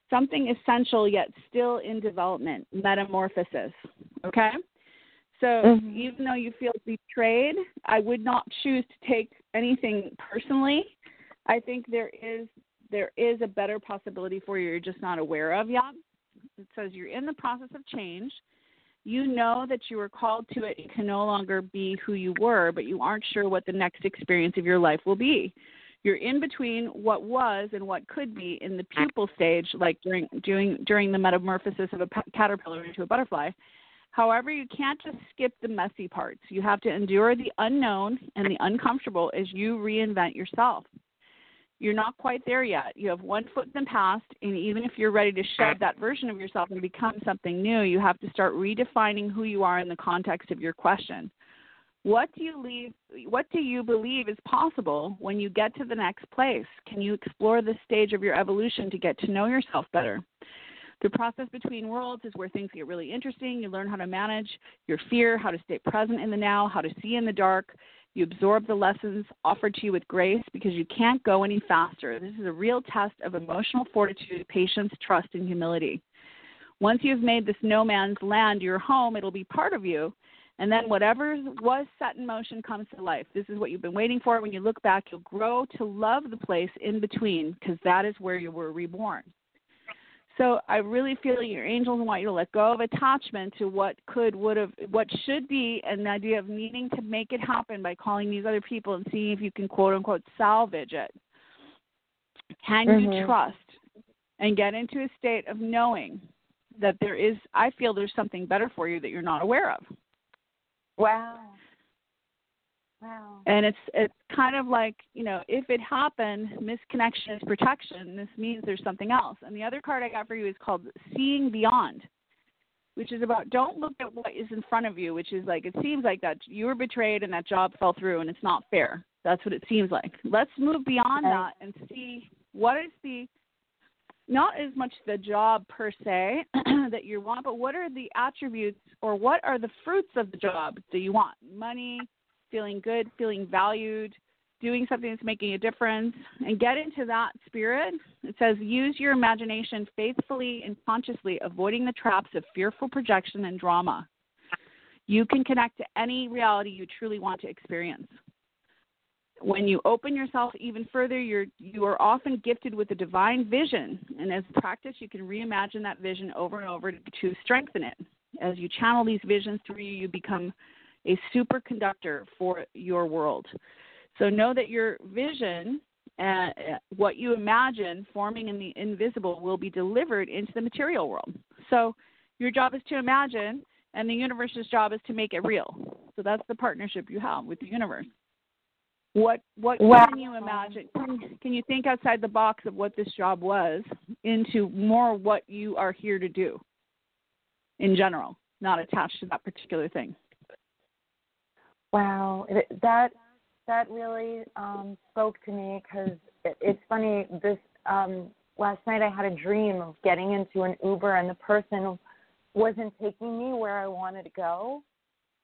Something essential yet still in development. Metamorphosis. Okay? So Mhm. even though you feel betrayed, I would not choose to take anything personally. I think there is there is a better possibility for you you're just not aware of yet. It says you're in the process of change. You know that you were called to it. You can no longer be who you were, but you aren't sure what the next experience of your life will be. You're in between what was and what could be in the pupal stage, like during during during the metamorphosis of a caterpillar into a butterfly. However, you can't just skip the messy parts. You have to endure the unknown and the uncomfortable as you reinvent yourself. You're not quite there yet. You have one foot in the past, and even if you're ready to shed that version of yourself and become something new, you have to start redefining who you are in the context of your question. What do you leave what do you believe is possible when you get to the next place? Can you explore this stage of your evolution to get to know yourself better? The process between worlds is where things get really interesting. You learn how to manage your fear, how to stay present in the now, how to see in the dark. You absorb the lessons offered to you with grace because you can't go any faster. This is a real test of emotional fortitude, patience, trust, and humility. Once you've made this no man's land your home, it'll be part of you. And then whatever was set in motion comes to life. This is what you've been waiting for. When you look back, you'll grow to love the place in between because that is where you were reborn. So I really feel your angels want you to let go of attachment to what could, would have, what should be, and the idea of needing to make it happen by calling these other people and seeing if you can quote unquote salvage it. Can Mhm. you trust and get into a state of knowing that there is? I feel there's something better for you that you're not aware of. Wow. Wow. And it's it's kind of like you know if it happened, misconnection is protection. This means there's something else. And the other card I got for you is called Seeing Beyond, which is about don't look at what is in front of you, which is like it seems like that you were betrayed and that job fell through and it's not fair. That's what it seems like. Let's move beyond Okay. that and see what is the not as much the job per se that you want, but what are the attributes or what are the fruits of the job that you want? Money, feeling good, feeling valued, doing something that's making a difference, and get into that spirit. It says, use your imagination faithfully and consciously, avoiding the traps of fearful projection and drama. You can connect to any reality you truly want to experience. When you open yourself even further, you're you are often gifted with a divine vision, and as practice, you can reimagine that vision over and over to, to strengthen it. As you channel these visions through you, you become a superconductor for your world. So know that your vision, uh, what you imagine forming in the invisible, will be delivered into the material world. So your job is to imagine, and the universe's job is to make it real. So that's the partnership you have with the universe. What what Wow. can you imagine? Can, can you think outside the box of what this job was into more what you are here to do in general, not attached to that particular thing? Wow, it, that that really um, spoke to me because it, it's funny. This um, last night I had a dream of getting into an Uber and the person wasn't taking me where I wanted to go,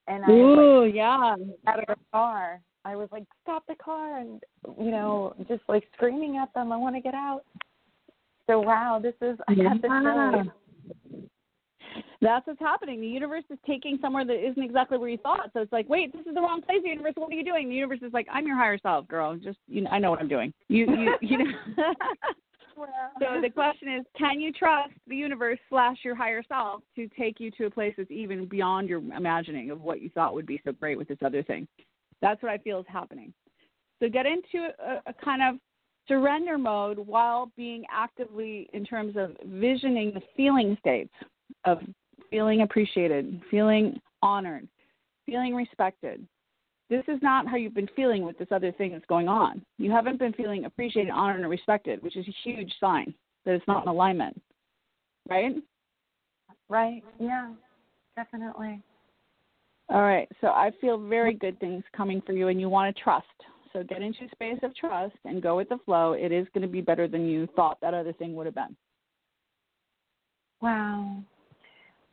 and I Ooh, yeah. like out of the car. I was like, "Stop the car!" and you know, just like screaming at them, "I want to get out." So wow, this is I have to Yeah. say, That's what's happening. The universe is taking somewhere that isn't exactly where you thought. So it's like, wait, this is the wrong place. The Universe, what are you doing? The universe is like, I'm your higher self, girl. Just you know, I know what I'm doing. You you you know. so the question is, can you trust the universe slash your higher self to take you to a place that's even beyond your imagining of what you thought would be so great with this other thing? That's what I feel is happening. So get into a, a kind of surrender mode while being actively in terms of visioning the feeling states of feeling appreciated, feeling honored, feeling respected. This is not how you've been feeling with this other thing that's going on. You haven't been feeling appreciated, honored, and respected, which is a huge sign that it's not in alignment. Right? right? Yeah, definitely. All right. So I feel very good things coming for you, and you want to trust. So get into a space of trust and go with the flow. It is going to be better than you thought that other thing would have been. Wow.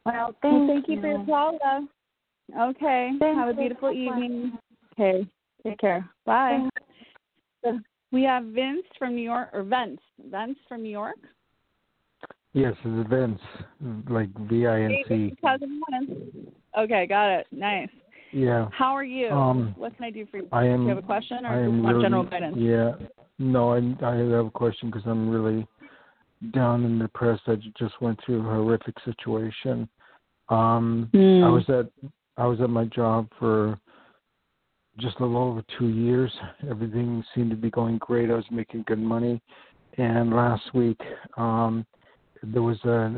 Well, Well, thank, thank you for your call, love. Okay. Thank Have a beautiful Bye. evening. Okay. Take care. Bye. So we have Vince from New York, or Vince. Vince from New York. Yes, it's Vince, like V I N C. Hey, C. Vince, how's it going? Okay, got it. Nice. Yeah, How are you? Um, what can I do for you? I do am. you have a question, or I just am want really. general guidance? Yeah, no, I I have a question because I'm really down and depressed. I just went through a horrific situation. Um, Hmm. I was at I was at my job for just a little over two years. Everything seemed to be going great. I was making good money, and last week um, there was an,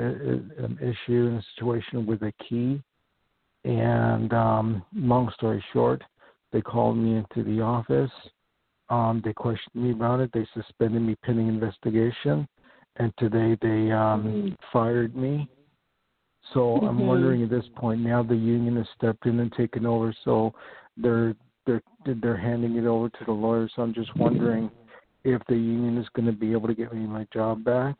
an issue in a situation with a key. And um, long story short, they called me into the office. Um, they questioned me about it. They suspended me pending investigation, and today they um, Mhm. fired me. So I'm Mhm. wondering at this point now the union has stepped in and taken over. So they're they're they're handing it over to the lawyers. So I'm just wondering if the union is going to be able to get me my job back.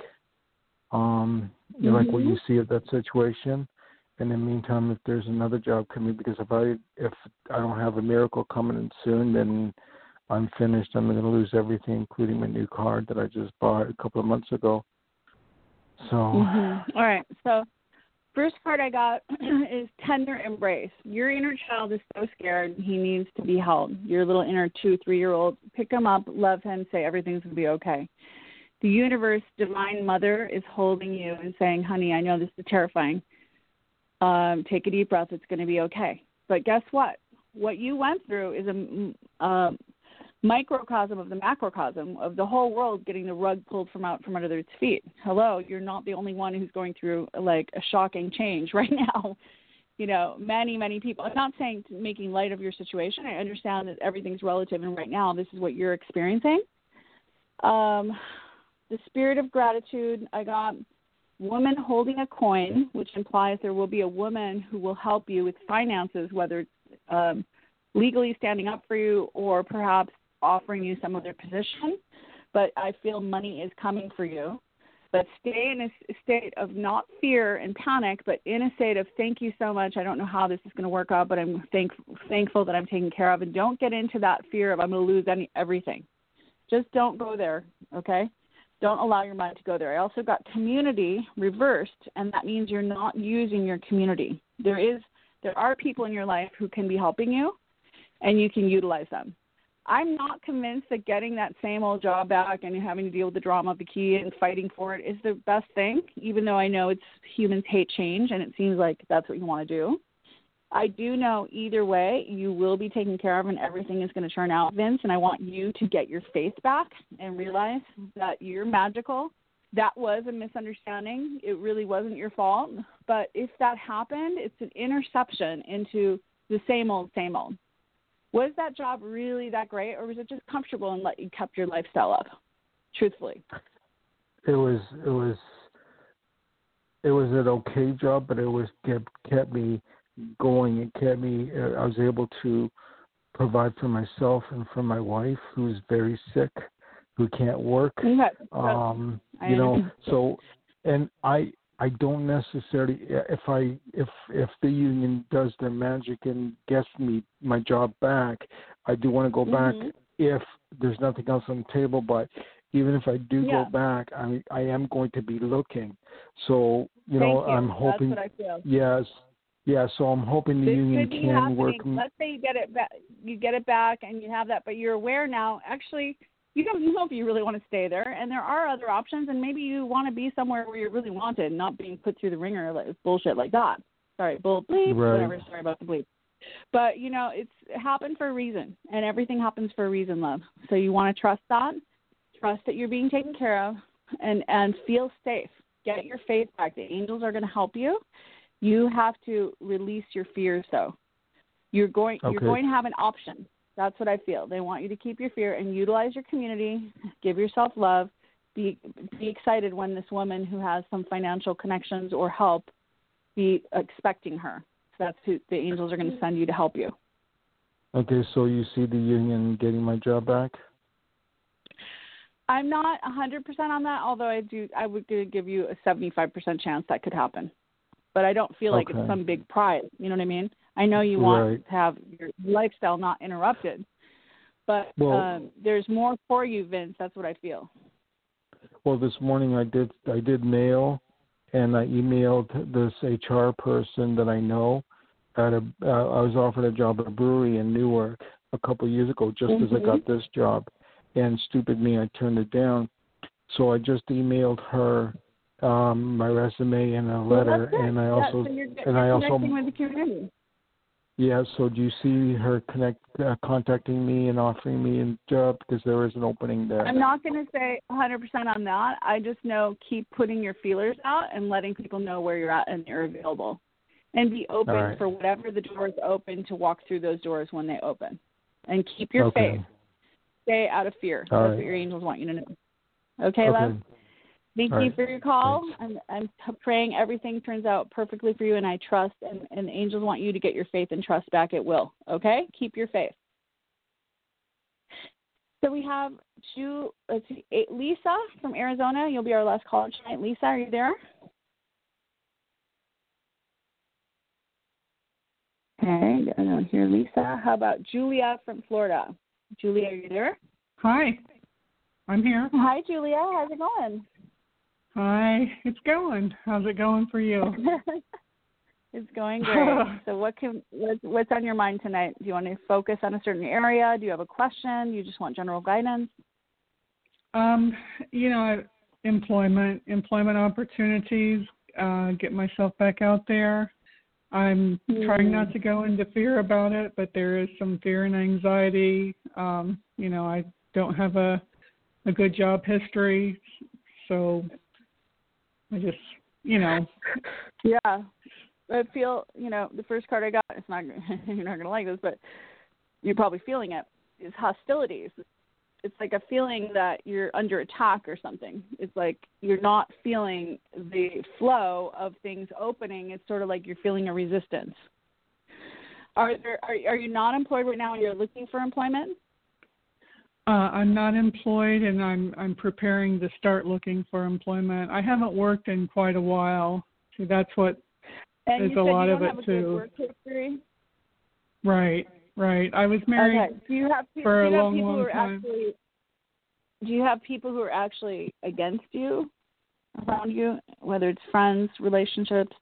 Um, you know, like what you see of that situation. And in the meantime, if there's another job coming, because if I if I don't have a miracle coming in soon, then I'm finished. I'm going to lose everything, including my new card that I just bought a couple of months ago. So, Mm-hmm. All right. So, first card I got is tender embrace. Your inner child is so scared. He needs to be held. Your little inner two, three year old, pick him up, love him, say everything's going to be okay. The universe, divine mother, is holding you and saying, honey, I know this is terrifying. Um, take a deep breath. It's going to be okay. But guess what? What you went through is a, a microcosm of the macrocosm of the whole world getting the rug pulled from out from under its feet. Hello, you're not the only one who's going through like a shocking change right now. You know, many, many people. I'm not saying making light of your situation. I understand that everything's relative, and right now this is what you're experiencing. Um, the spirit of gratitude. I got woman holding a coin, which implies there will be a woman who will help you with finances, whether it's um, legally standing up for you or perhaps offering you some other position. But I feel money is coming for you. But stay in a state of not fear and panic, but in a state of thank you so much. I don't know how this is going to work out, but I'm thank, thankful that I'm taken care of. And don't get into that fear of I'm going to lose any everything. Just don't go there, okay? Don't allow your mind to go there. I also got community reversed, and that means you're not using your community. There is there are people in your life who can be helping you, and you can utilize them. I'm not convinced that getting that same old job back and having to deal with the drama of the key and fighting for it is the best thing, even though I know it's humans hate change and it seems like that's what you want to do. I do know either way you will be taken care of and everything is going to turn out, Vince. And I want you to get your faith back and realize that you're magical. That was a misunderstanding. It really wasn't your fault. But if that happened, it's an interception into the same old, same old was that job really that great or was it just comfortable and let you kept your lifestyle up truthfully? It was it was it was an okay job but it was kept kept me going. It kept me uh, i was able to provide for myself and for my wife who's very sick who can't work. Okay. um you know so and i I don't necessarily if I if if the union does their magic and gets me my job back, I do want to go mm-hmm. back if there's nothing else on the table. But even if I do yeah. go back, I I am going to be looking. So you Thank know you. I'm hoping. That's what I feel. Yes. Yeah, so I'm hoping the this union can happening. work. Let's say you get it back, you get it back, and you have that, but you're aware now. Actually, you don't know if you really want to stay there, and there are other options, and maybe you want to be somewhere where you're really wanted, not being put through the ringer like bullshit like that. Sorry, bull bleep, Right. whatever. Sorry about the bleep. But you know, it's it happened for a reason, and everything happens for a reason, love. So you want to trust that, trust that you're being taken care of, and and feel safe. Get your faith back. The angels are going to help you. You have to release your fears, though. You're going you're going to have an option. That's what I feel. They want you to keep your fear and utilize your community. Give yourself love. Be be excited when this woman who has some financial connections or help be expecting her. So that's who the angels are going to mm-hmm. send you to help you. Okay, so you see the union getting my job back? I'm not 100% on that, although I do. I would give you a 75% chance that could happen, but I don't feel like Okay. it's some big prize. You know what I mean? I know you want Right. to have your lifestyle not interrupted, but Well- um, there's more for you, Vince. That's what I feel. Well, this morning I did I did mail, and I emailed this HR person that I know. At a uh, I was offered a job at a brewery in Newark a couple of years ago, just as I Mhm. got this job, and stupid me, I turned it down. So I just emailed her um my resume and a letter, good. and I also so and I also connecting with the community. Yeah. So do you see her connect uh, contacting me and offering me a job because there is an opening there? I'm not going to say 100% on that. I just know keep putting your feelers out and letting people know where you're at and you're available. And be open right. for whatever the doors open to walk through those doors when they open. And keep your okay. faith. Stay out of fear. All That's right. what your angels want you to know. Okay, Okay. love? Thank All you right. for your call. Thanks. I'm, I'm praying everything turns out perfectly for you, and I trust, and, and the angels want you to get your faith and trust back. It will. Okay? Keep your faith. So we have Ju, let's see, eh, Lisa from Arizona. You'll be our last caller tonight. Lisa, are you there? Okay, I don't hear Lisa. How about Julia from Florida? Julia, are you there? Hi, I'm here. Hi, Julia. How's it going? Hi, it's going. How's it going for you? it's going great. so, what can what's, what's on your mind tonight? Do you want to focus on a certain area? Do you have a question? You just want general guidance? Um, you know, employment, employment opportunities, uh, get myself back out there. I'm trying not to go into fear about it, but there is some fear and anxiety. Um, you know, I don't have a a good job history, so I just, you know, Yeah, I feel you know the first card I got. It's not you're not gonna like this, but you're probably feeling it. Is hostilities. It's like a feeling that you're under attack or something. It's like you're not feeling the flow of things opening. It's sort of like you're feeling a resistance. Are there are are you not employed right now and you're looking for employment? Uh, I'm not employed, and I'm I'm preparing to start looking for employment. I haven't worked in quite a while. See, that's what. And There's a lot of it, have too. Right, right. I was married. Okay. Do you have people, for a do you have long, people long who are time. actually do you have people who are actually against you around you, whether it's friends, relationships,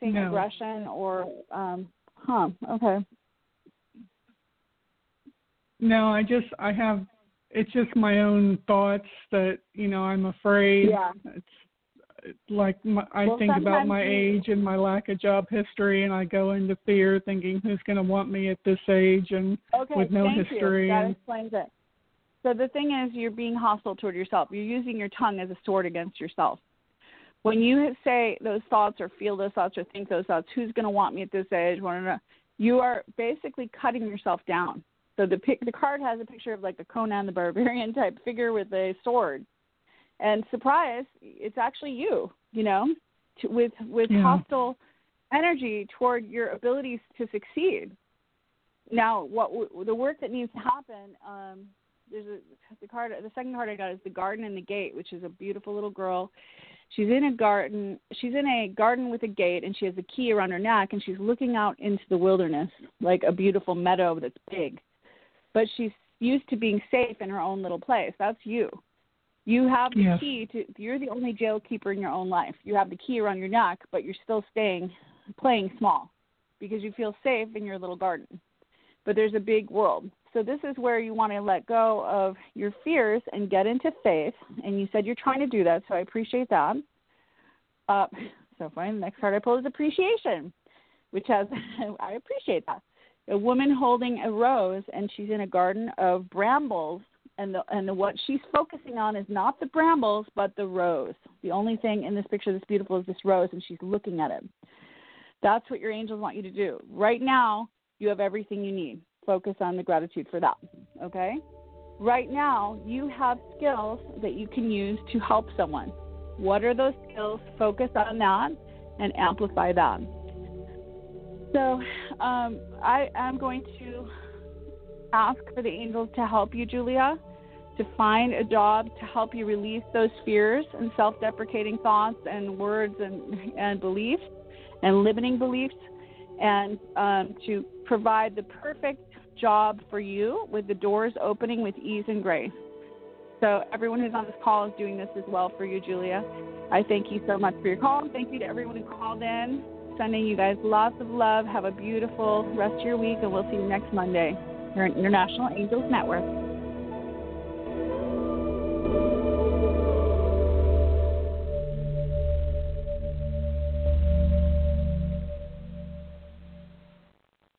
seeing No. aggression or um huh, okay. No, I just I have. It's just my own thoughts that you know I'm afraid. Yeah. It's it's like my, I Well, think about my age and my lack of job history, and I go into fear, thinking who's going to want me at this age, and Okay, with no thank history you. That and- explains it. So the thing is, you're being hostile toward yourself. You're using your tongue as a sword against yourself. When you say those thoughts or feel those thoughts or think those thoughts, who's going to want me at this age? You are basically cutting yourself down. So the pic- the card has a picture of like a Conan the Barbarian type figure with a sword, and surprise, it's actually you. You know, to, with with Yeah. hostile energy toward your abilities to succeed now what w- the work that needs to happen um there's a the card the second card i got is the garden and the gate which is a beautiful little girl she's in a garden she's in a garden with a gate and she has a key around her neck and she's looking out into the wilderness like a beautiful meadow that's big but she's used to being safe in her own little place that's you you have the Yes. key to you're the only jail keeper in your own life you have the key around your neck but you're still staying playing small because you feel safe in your little garden but there's a big world. So this is where you want to let go of your fears and get into faith. And you said you're trying to do that, so I appreciate that. Uh, so fine. The next card I pull is appreciation, which has I appreciate that. A woman holding a rose, and she's in a garden of brambles. And the, and the, what she's focusing on is not the brambles, but the rose. The only thing in this picture that's beautiful is this rose, and she's looking at it. That's what your angels want you to do. Right now, you have everything you need. Focus on the gratitude for that. Okay? Right now, you have skills that you can use to help someone. What are those skills? Focus on that and amplify that. So, um, I am going to ask for the angels to help you, Julia, to find a job to help you release those fears and self deprecating thoughts and words and, and beliefs and limiting beliefs and um, to provide the perfect job for you with the doors opening with ease and grace. So, everyone who's on this call is doing this as well for you, Julia. I thank you so much for your call. Thank you to everyone who called in sending you guys lots of love. Have a beautiful rest of your week, and we'll see you next Monday. You're an International Angels Network.